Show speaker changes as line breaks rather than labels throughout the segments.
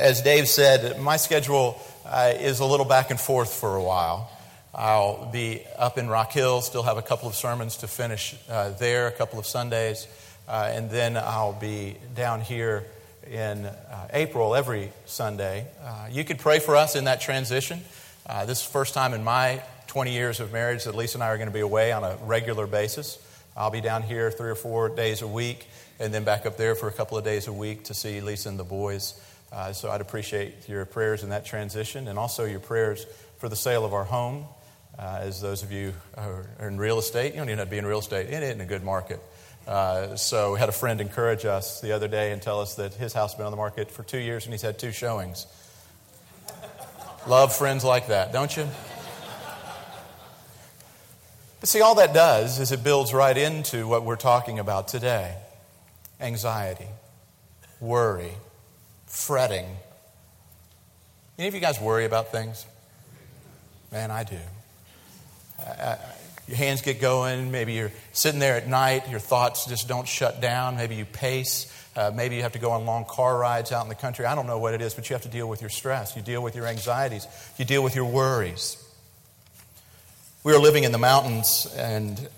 as Dave said, my schedule uh, is a little back and forth for a while. I'll be up in Rock Hill, still have a couple of sermons to finish uh, there, a couple of Sundays, uh, and then I'll be down here in uh, April every Sunday. Uh, you could pray for us in that transition. Uh, this is the first time in my 20 years of marriage that Lisa and I are going to be away on a regular basis. I'll be down here three or four days a week, and then back up there for a couple of days a week to see Lisa and the boys. Uh, so I'd appreciate your prayers in that transition, and also your prayers for the sale of our home. Uh, as those of you who are in real estate, you don't even have to be in real estate. It isn't a good market. Uh, so we had a friend encourage us the other day and tell us that his house has been on the market for two years and he's had two showings. Love friends like that, don't you? But see, all that does is it builds right into what we're talking about today anxiety, worry, fretting. Any of you guys worry about things? Man, I do. I, your hands get going. Maybe you're sitting there at night, your thoughts just don't shut down. Maybe you pace. Uh, maybe you have to go on long car rides out in the country. I don't know what it is, but you have to deal with your stress. You deal with your anxieties. You deal with your worries. We were living in the mountains and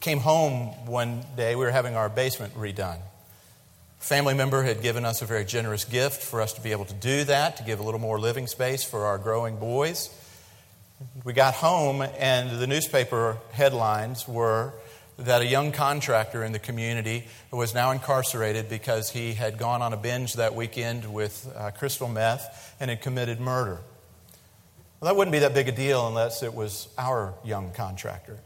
came home one day. We were having our basement redone. Family member had given us a very generous gift for us to be able to do that, to give a little more living space for our growing boys. We got home, and the newspaper headlines were that a young contractor in the community was now incarcerated because he had gone on a binge that weekend with uh, crystal meth and had committed murder. Well, that wouldn't be that big a deal unless it was our young contractor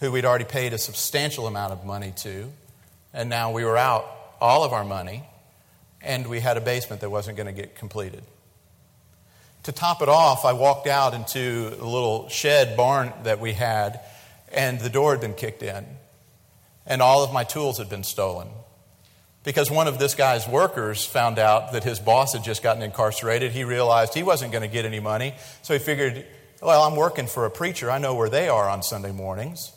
who we'd already paid a substantial amount of money to, and now we were out all of our money, and we had a basement that wasn't going to get completed. To top it off, I walked out into the little shed barn that we had, and the door had been kicked in, and all of my tools had been stolen. Because one of this guy's workers found out that his boss had just gotten incarcerated. He realized he wasn't going to get any money, so he figured, well, I'm working for a preacher. I know where they are on Sunday mornings.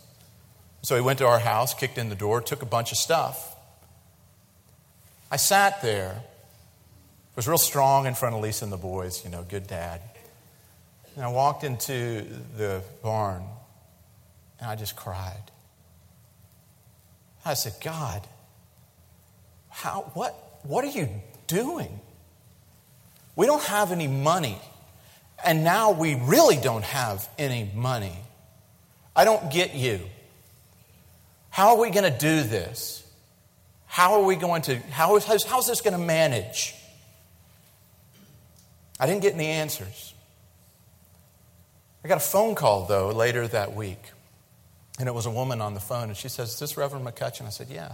So he went to our house, kicked in the door, took a bunch of stuff. I sat there was real strong in front of Lisa and the boys, you know, good dad. And I walked into the barn and I just cried. I said, God, how, what, what are you doing? We don't have any money. And now we really don't have any money. I don't get you. How are we going to do this? How are we going to, how is, how's this going to manage? I didn't get any answers. I got a phone call, though, later that week. And it was a woman on the phone, and she says, Is this Reverend McCutcheon? I said, Yeah.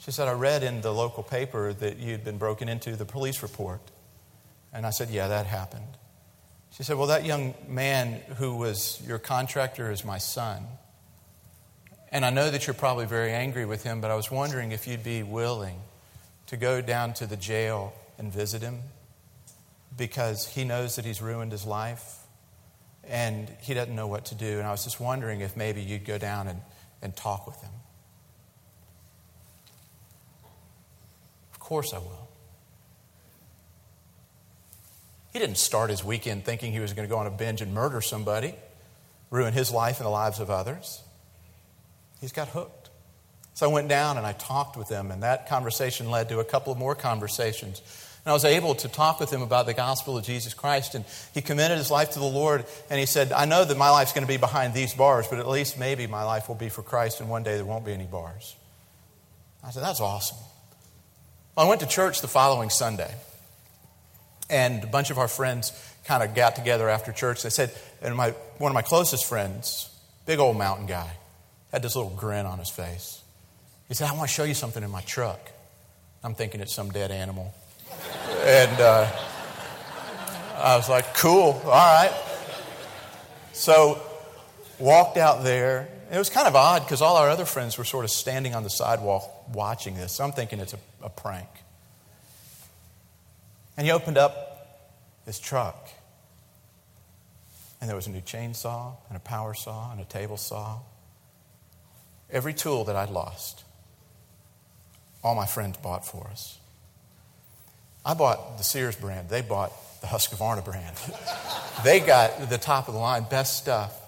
She said, I read in the local paper that you'd been broken into, the police report. And I said, Yeah, that happened. She said, Well, that young man who was your contractor is my son. And I know that you're probably very angry with him, but I was wondering if you'd be willing to go down to the jail and visit him because he knows that he's ruined his life and he doesn't know what to do. And I was just wondering if maybe you'd go down and, and talk with him. Of course I will. He didn't start his weekend thinking he was going to go on a binge and murder somebody, ruin his life and the lives of others. He's got hooked. So I went down and I talked with him, and that conversation led to a couple more conversations and I was able to talk with him about the gospel of Jesus Christ. And he committed his life to the Lord. And he said, I know that my life's going to be behind these bars, but at least maybe my life will be for Christ, and one day there won't be any bars. I said, That's awesome. Well, I went to church the following Sunday. And a bunch of our friends kind of got together after church. They said, and my, one of my closest friends, big old mountain guy, had this little grin on his face. He said, I want to show you something in my truck. I'm thinking it's some dead animal. And uh, I was like, cool, all right. So walked out there. It was kind of odd because all our other friends were sort of standing on the sidewalk watching this. So I'm thinking it's a, a prank. And he opened up his truck. And there was a new chainsaw and a power saw and a table saw. Every tool that I'd lost, all my friends bought for us. I bought the Sears brand. They bought the Husqvarna brand. they got the top of the line, best stuff.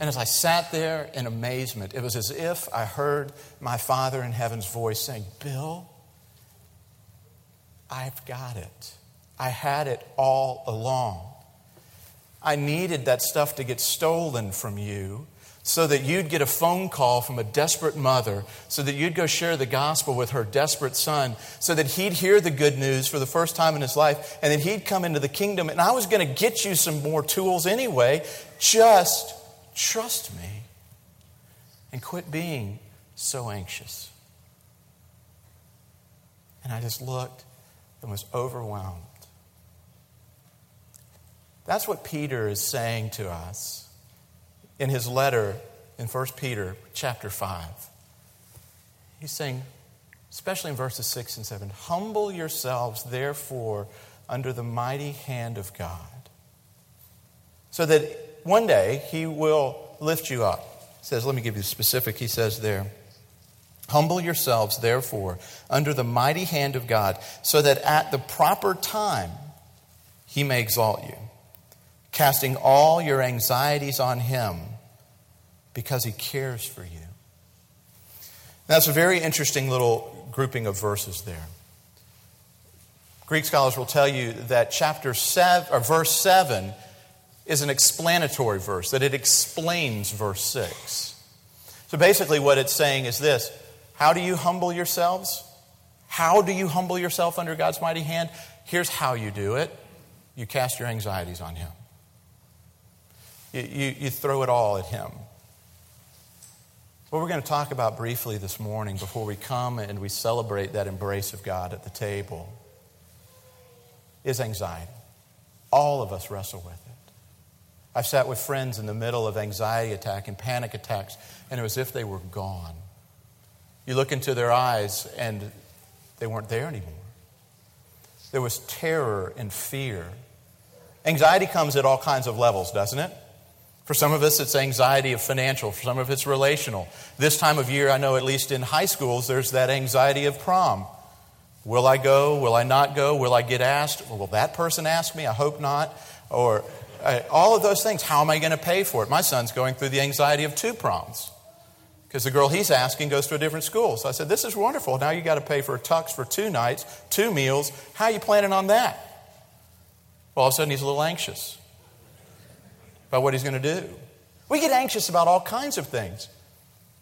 And as I sat there in amazement, it was as if I heard my Father in heaven's voice saying, Bill, I've got it. I had it all along. I needed that stuff to get stolen from you so that you'd get a phone call from a desperate mother, so that you'd go share the gospel with her desperate son, so that he'd hear the good news for the first time in his life, and that he'd come into the kingdom. And I was going to get you some more tools anyway. Just trust me and quit being so anxious. And I just looked and was overwhelmed. That's what Peter is saying to us in his letter in 1 Peter chapter 5. He's saying, especially in verses 6 and 7, humble yourselves, therefore, under the mighty hand of God, so that one day he will lift you up. He says, let me give you specific. He says there, Humble yourselves, therefore, under the mighty hand of God, so that at the proper time he may exalt you casting all your anxieties on Him because He cares for you. That's a very interesting little grouping of verses there. Greek scholars will tell you that chapter 7 or verse 7 is an explanatory verse, that it explains verse 6. So basically what it's saying is this, how do you humble yourselves? How do you humble yourself under God's mighty hand? Here's how you do it. You cast your anxieties on him. You, you, you throw it all at Him. What we're going to talk about briefly this morning before we come and we celebrate that embrace of God at the table is anxiety. All of us wrestle with it. I've sat with friends in the middle of anxiety attack and panic attacks, and it was as if they were gone. You look into their eyes, and they weren't there anymore. There was terror and fear. Anxiety comes at all kinds of levels, doesn't it? For some of us, it's anxiety of financial. For some of it's relational. This time of year, I know at least in high schools, there's that anxiety of prom. Will I go? Will I not go? Will I get asked? Will that person ask me? I hope not. Or uh, all of those things. How am I going to pay for it? My son's going through the anxiety of two proms because the girl he's asking goes to a different school. So I said, This is wonderful. Now you got to pay for a tux for two nights, two meals. How are you planning on that? Well, all of a sudden he's a little anxious about what he's going to do. We get anxious about all kinds of things.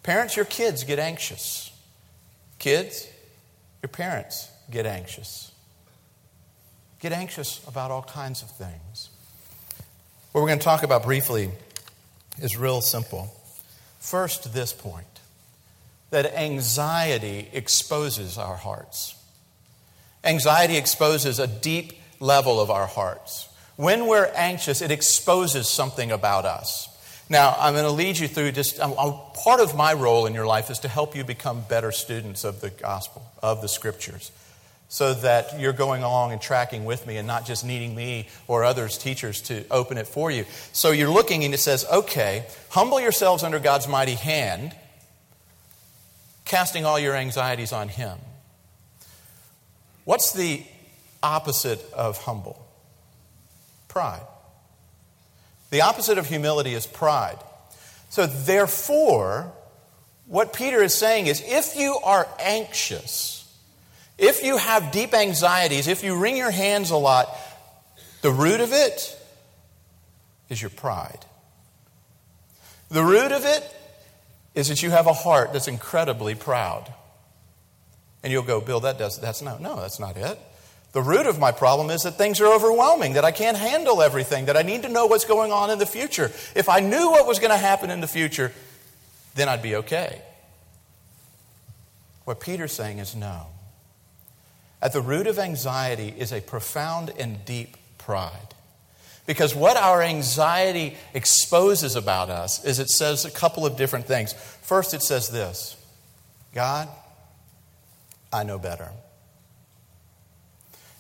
Parents, your kids get anxious. Kids, your parents get anxious. Get anxious about all kinds of things. What we're going to talk about briefly is real simple. First, this point that anxiety exposes our hearts. Anxiety exposes a deep level of our hearts. When we're anxious, it exposes something about us. Now, I'm going to lead you through just um, um, part of my role in your life is to help you become better students of the gospel, of the scriptures, so that you're going along and tracking with me and not just needing me or others, teachers, to open it for you. So you're looking and it says, okay, humble yourselves under God's mighty hand, casting all your anxieties on Him. What's the opposite of humble? Pride. The opposite of humility is pride. So, therefore, what Peter is saying is if you are anxious, if you have deep anxieties, if you wring your hands a lot, the root of it is your pride. The root of it is that you have a heart that's incredibly proud. And you'll go, Bill, that does that's not no, that's not it. The root of my problem is that things are overwhelming, that I can't handle everything, that I need to know what's going on in the future. If I knew what was going to happen in the future, then I'd be okay. What Peter's saying is no. At the root of anxiety is a profound and deep pride. Because what our anxiety exposes about us is it says a couple of different things. First, it says this God, I know better.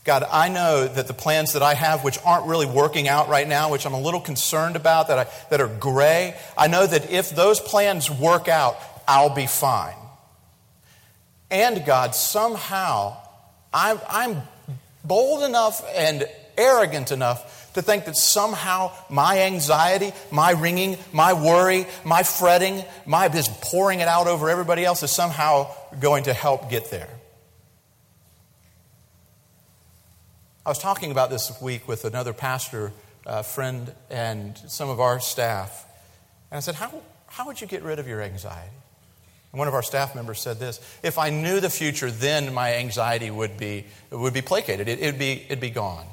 God, I know that the plans that I have, which aren't really working out right now, which I'm a little concerned about, that, I, that are gray, I know that if those plans work out, I'll be fine. And God, somehow, I'm, I'm bold enough and arrogant enough to think that somehow my anxiety, my wringing, my worry, my fretting, my just pouring it out over everybody else is somehow going to help get there. I was talking about this week with another pastor uh, friend and some of our staff. And I said, how, how would you get rid of your anxiety? And one of our staff members said this If I knew the future, then my anxiety would be, would be placated, it, would be, it'd be gone.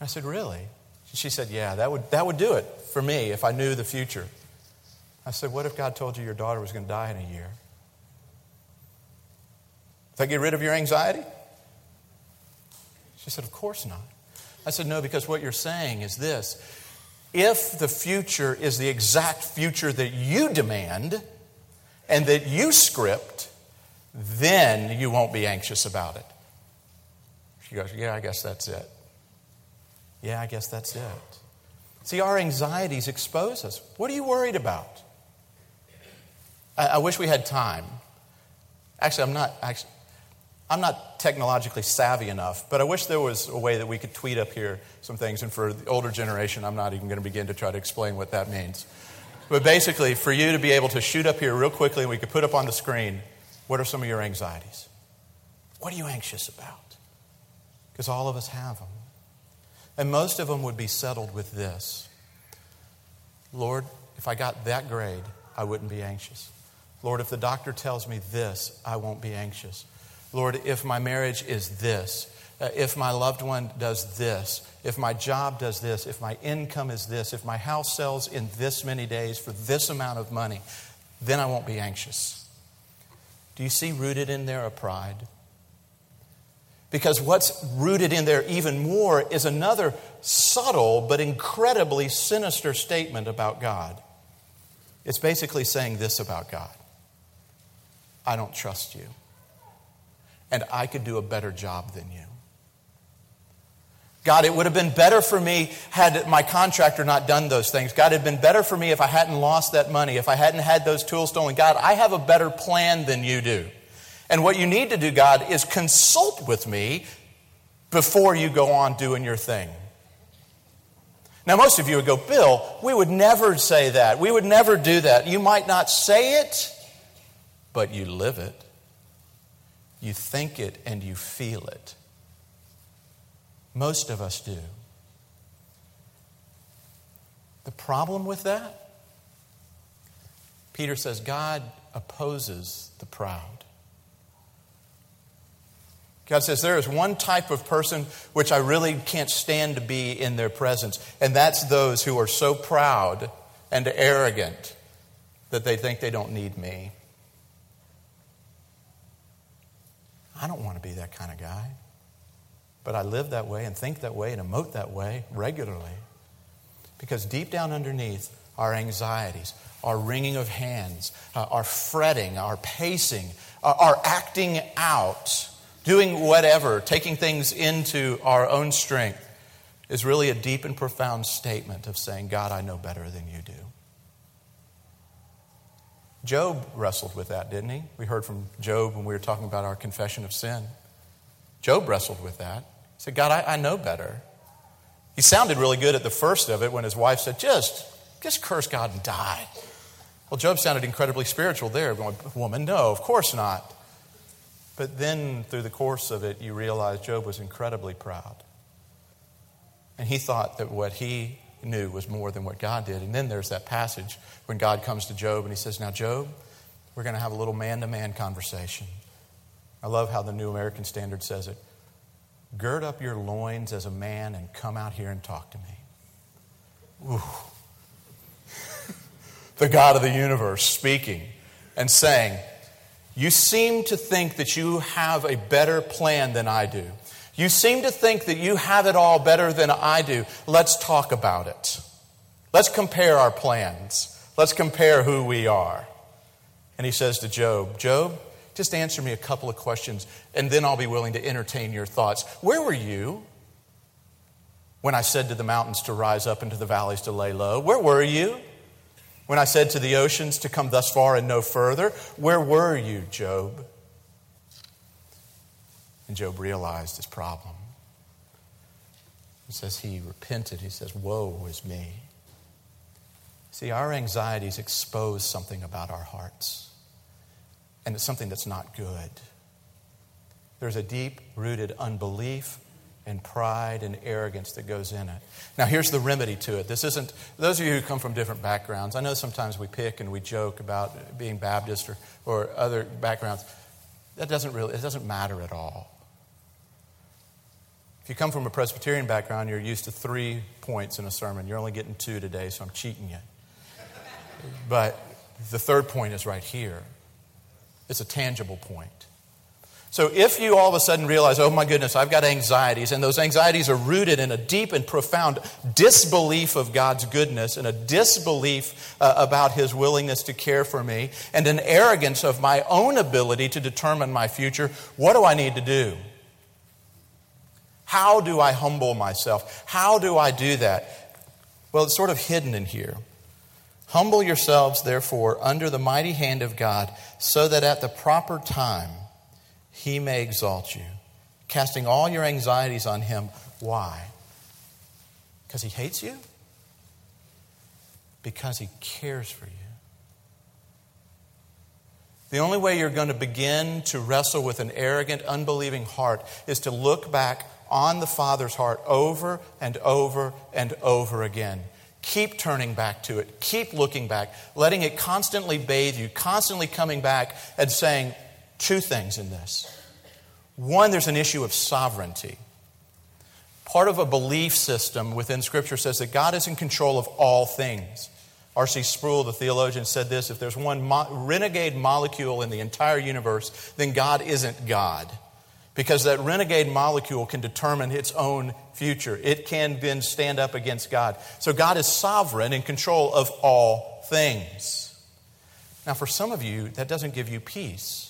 I said, Really? She said, Yeah, that would, that would do it for me if I knew the future. I said, What if God told you your daughter was going to die in a year? If I get rid of your anxiety? She said, Of course not. I said, No, because what you're saying is this if the future is the exact future that you demand and that you script, then you won't be anxious about it. She goes, Yeah, I guess that's it. Yeah, I guess that's it. See, our anxieties expose us. What are you worried about? I, I wish we had time. Actually, I'm not. Actually, I'm not technologically savvy enough, but I wish there was a way that we could tweet up here some things. And for the older generation, I'm not even going to begin to try to explain what that means. But basically, for you to be able to shoot up here real quickly and we could put up on the screen what are some of your anxieties? What are you anxious about? Because all of us have them. And most of them would be settled with this Lord, if I got that grade, I wouldn't be anxious. Lord, if the doctor tells me this, I won't be anxious. Lord, if my marriage is this, uh, if my loved one does this, if my job does this, if my income is this, if my house sells in this many days for this amount of money, then I won't be anxious. Do you see rooted in there a pride? Because what's rooted in there even more is another subtle but incredibly sinister statement about God. It's basically saying this about God I don't trust you and I could do a better job than you. God, it would have been better for me had my contractor not done those things. God, it had been better for me if I hadn't lost that money, if I hadn't had those tools stolen. God, I have a better plan than you do. And what you need to do, God, is consult with me before you go on doing your thing. Now, most of you would go, Bill, we would never say that. We would never do that. You might not say it, but you live it. You think it and you feel it. Most of us do. The problem with that? Peter says God opposes the proud. God says there is one type of person which I really can't stand to be in their presence, and that's those who are so proud and arrogant that they think they don't need me. I don't want to be that kind of guy. But I live that way and think that way and emote that way regularly. Because deep down underneath, our anxieties, our wringing of hands, uh, our fretting, our pacing, uh, our acting out, doing whatever, taking things into our own strength, is really a deep and profound statement of saying, God, I know better than you do. Job wrestled with that, didn't he? We heard from Job when we were talking about our confession of sin. Job wrestled with that. He said, God, I, I know better. He sounded really good at the first of it when his wife said, just, just curse God and die. Well, Job sounded incredibly spiritual there, going, Woman, no, of course not. But then through the course of it, you realize Job was incredibly proud. And he thought that what he knew was more than what God did. And then there's that passage when God comes to Job and he says, Now, Job, we're going to have a little man to man conversation. I love how the New American Standard says it. Gird up your loins as a man and come out here and talk to me. Ooh. the God of the universe speaking and saying, You seem to think that you have a better plan than I do. You seem to think that you have it all better than I do. Let's talk about it. Let's compare our plans. Let's compare who we are. And he says to Job, Job, just answer me a couple of questions, and then I'll be willing to entertain your thoughts. Where were you when I said to the mountains to rise up and to the valleys to lay low? Where were you? When I said to the oceans to come thus far and no further? Where were you, Job? And Job realized his problem. It says he repented. He says, Woe is me. See, our anxieties expose something about our hearts, and it's something that's not good. There's a deep rooted unbelief and pride and arrogance that goes in it. Now, here's the remedy to it. This isn't, those of you who come from different backgrounds, I know sometimes we pick and we joke about being Baptist or, or other backgrounds. That doesn't really, it doesn't matter at all. If you come from a Presbyterian background, you're used to three points in a sermon. You're only getting two today, so I'm cheating you. But the third point is right here. It's a tangible point. So if you all of a sudden realize, oh my goodness, I've got anxieties, and those anxieties are rooted in a deep and profound disbelief of God's goodness and a disbelief uh, about His willingness to care for me and an arrogance of my own ability to determine my future, what do I need to do? How do I humble myself? How do I do that? Well, it's sort of hidden in here. Humble yourselves, therefore, under the mighty hand of God, so that at the proper time, he may exalt you, casting all your anxieties on him. Why? Because he hates you? Because he cares for you. The only way you're going to begin to wrestle with an arrogant, unbelieving heart is to look back on the Father's heart over and over and over again. Keep turning back to it. Keep looking back, letting it constantly bathe you, constantly coming back and saying, two things in this. One, there's an issue of sovereignty. Part of a belief system within Scripture says that God is in control of all things. R.C. Sproul, the theologian, said this if there's one mo- renegade molecule in the entire universe, then God isn't God. Because that renegade molecule can determine its own future. It can then stand up against God. So God is sovereign in control of all things. Now, for some of you, that doesn't give you peace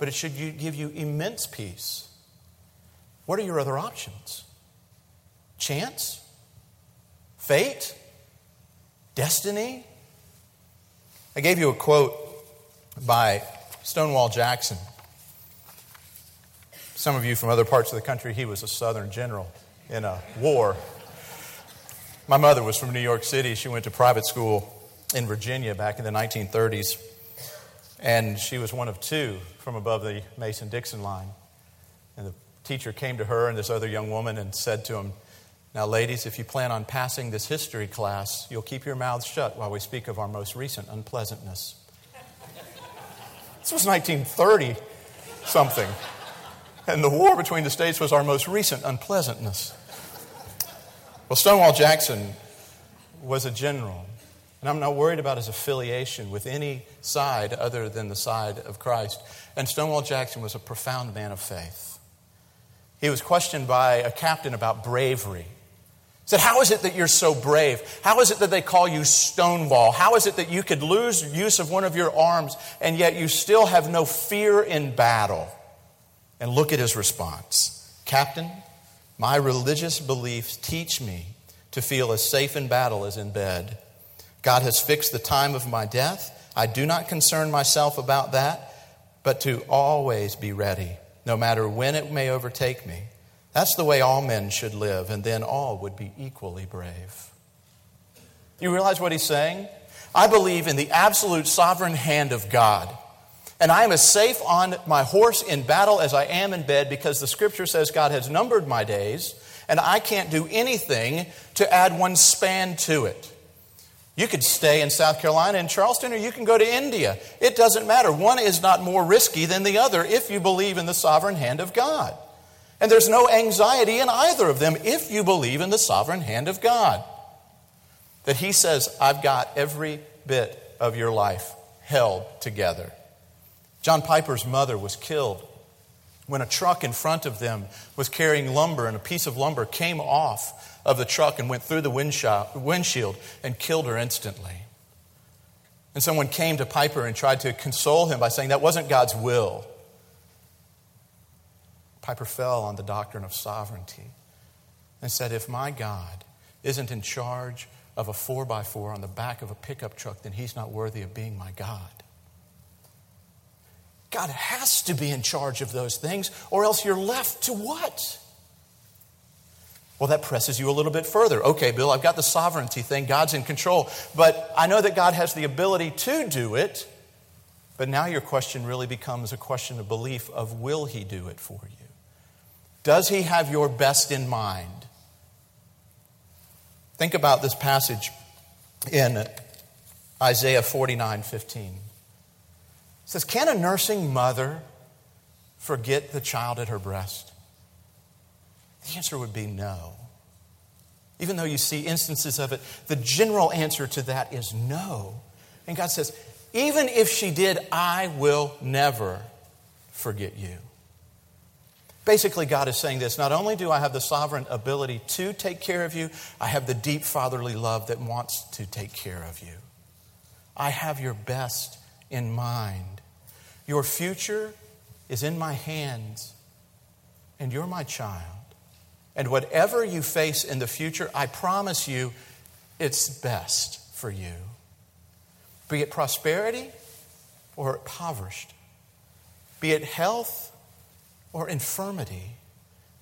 but it should give you immense peace. What are your other options? Chance? Fate? Destiny? I gave you a quote by Stonewall Jackson. Some of you from other parts of the country, he was a Southern general in a war. My mother was from New York City. She went to private school in Virginia back in the 1930s. And she was one of two from above the Mason Dixon line. And the teacher came to her and this other young woman and said to him, Now, ladies, if you plan on passing this history class, you'll keep your mouths shut while we speak of our most recent unpleasantness. this was 1930 something. And the war between the states was our most recent unpleasantness. Well, Stonewall Jackson was a general. And I'm not worried about his affiliation with any side other than the side of Christ. And Stonewall Jackson was a profound man of faith. He was questioned by a captain about bravery. Said, How is it that you're so brave? How is it that they call you Stonewall? How is it that you could lose use of one of your arms and yet you still have no fear in battle? And look at his response Captain, my religious beliefs teach me to feel as safe in battle as in bed. God has fixed the time of my death. I do not concern myself about that, but to always be ready, no matter when it may overtake me. That's the way all men should live, and then all would be equally brave. You realize what he's saying? I believe in the absolute sovereign hand of God. And I am as safe on my horse in battle as I am in bed because the scripture says God has numbered my days, and I can't do anything to add one span to it. You could stay in South Carolina in Charleston, or you can go to India. It doesn't matter. One is not more risky than the other if you believe in the sovereign hand of God. And there's no anxiety in either of them if you believe in the sovereign hand of God. That He says, I've got every bit of your life held together. John Piper's mother was killed when a truck in front of them was carrying lumber and a piece of lumber came off of the truck and went through the windshield and killed her instantly. And someone came to Piper and tried to console him by saying that wasn't God's will. Piper fell on the doctrine of sovereignty and said, If my God isn't in charge of a 4 by 4 on the back of a pickup truck, then he's not worthy of being my God. God has to be in charge of those things, or else you're left to what? Well, that presses you a little bit further. Okay, Bill, I've got the sovereignty thing. God's in control. But I know that God has the ability to do it. But now your question really becomes a question of belief of will he do it for you? Does he have your best in mind? Think about this passage in Isaiah 49 15. It says, Can a nursing mother forget the child at her breast? The answer would be no. Even though you see instances of it, the general answer to that is no. And God says, even if she did, I will never forget you. Basically, God is saying this not only do I have the sovereign ability to take care of you, I have the deep fatherly love that wants to take care of you. I have your best in mind. Your future is in my hands, and you're my child. And whatever you face in the future, I promise you, it's best for you. Be it prosperity or impoverished, be it health or infirmity,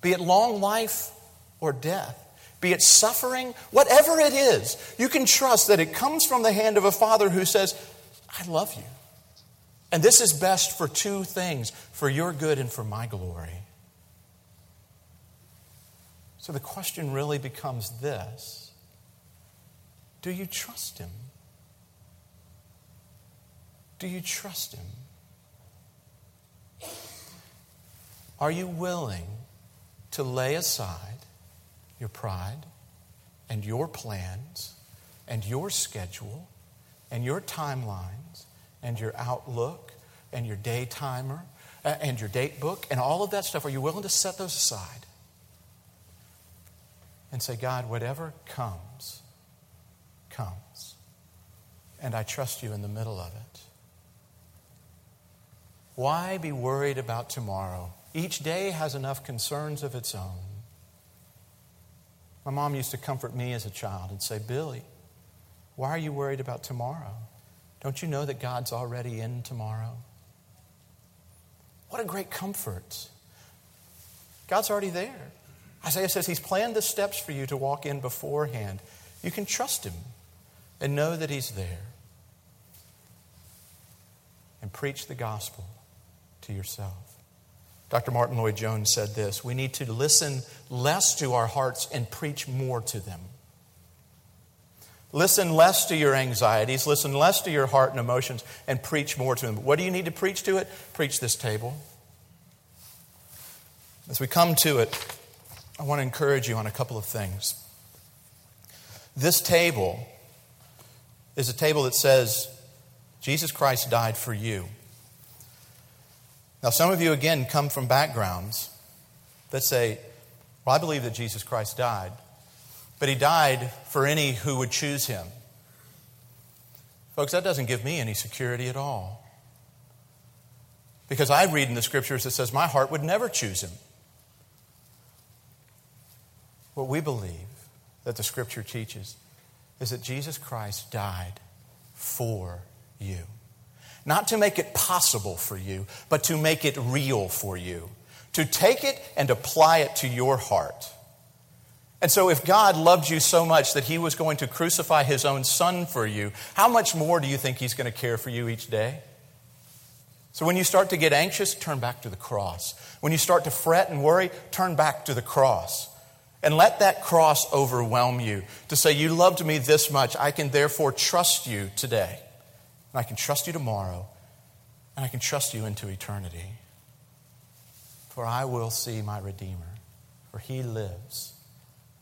be it long life or death, be it suffering, whatever it is, you can trust that it comes from the hand of a father who says, I love you. And this is best for two things for your good and for my glory. So the question really becomes this Do you trust Him? Do you trust Him? Are you willing to lay aside your pride and your plans and your schedule and your timelines and your outlook and your day timer uh, and your date book and all of that stuff? Are you willing to set those aside? and say, God, whatever comes, comes. And I trust you in the middle of it. Why be worried about tomorrow? Each day has enough concerns of its own. My mom used to comfort me as a child and say, Billy, why are you worried about tomorrow? Don't you know that God's already in tomorrow? What a great comfort. God's already there. Isaiah says he's planned the steps for you to walk in beforehand. You can trust him and know that he's there. And preach the gospel to yourself. Dr. Martyn Lloyd-Jones said this We need to listen less to our hearts and preach more to them. Listen less to your anxieties, listen less to your heart and emotions, and preach more to them. What do you need to preach to it? Preach this table. As we come to it, I want to encourage you on a couple of things. This table is a table that says, Jesus Christ died for you. Now, some of you, again, come from backgrounds that say, Well, I believe that Jesus Christ died, but he died for any who would choose him. Folks, that doesn't give me any security at all. Because I read in the scriptures that says, My heart would never choose him. What we believe that the scripture teaches is that Jesus Christ died for you. Not to make it possible for you, but to make it real for you. To take it and apply it to your heart. And so, if God loved you so much that He was going to crucify His own Son for you, how much more do you think He's going to care for you each day? So, when you start to get anxious, turn back to the cross. When you start to fret and worry, turn back to the cross. And let that cross overwhelm you to say, You loved me this much. I can therefore trust you today. And I can trust you tomorrow. And I can trust you into eternity. For I will see my Redeemer, for he lives.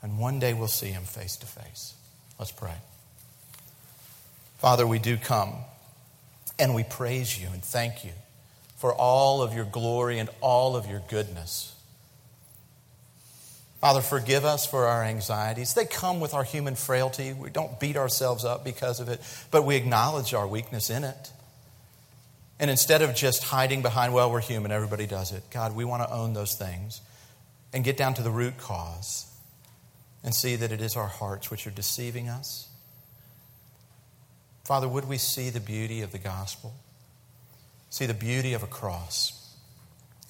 And one day we'll see him face to face. Let's pray. Father, we do come and we praise you and thank you for all of your glory and all of your goodness. Father, forgive us for our anxieties. They come with our human frailty. We don't beat ourselves up because of it, but we acknowledge our weakness in it. And instead of just hiding behind, well, we're human, everybody does it, God, we want to own those things and get down to the root cause and see that it is our hearts which are deceiving us. Father, would we see the beauty of the gospel, see the beauty of a cross,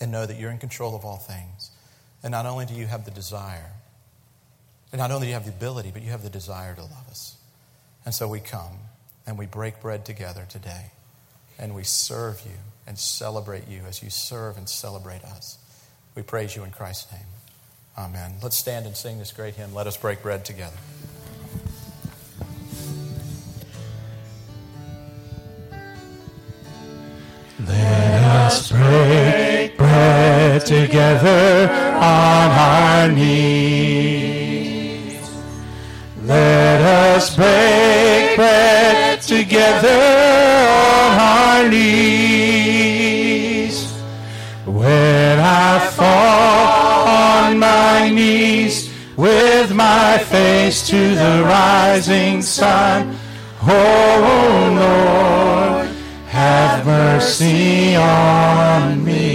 and know that you're in control of all things? And not only do you have the desire, And not only do you have the ability, but you have the desire to love us. And so we come and we break bread together today and we serve you and celebrate you as you serve and celebrate us. We praise you in Christ's name. Amen. Let's stand and sing this great hymn. Let us break bread together.
Let us break bread together on our knees. Let us break bread together on our knees. When I fall on my knees with my face to the rising sun, oh Lord, have mercy on me.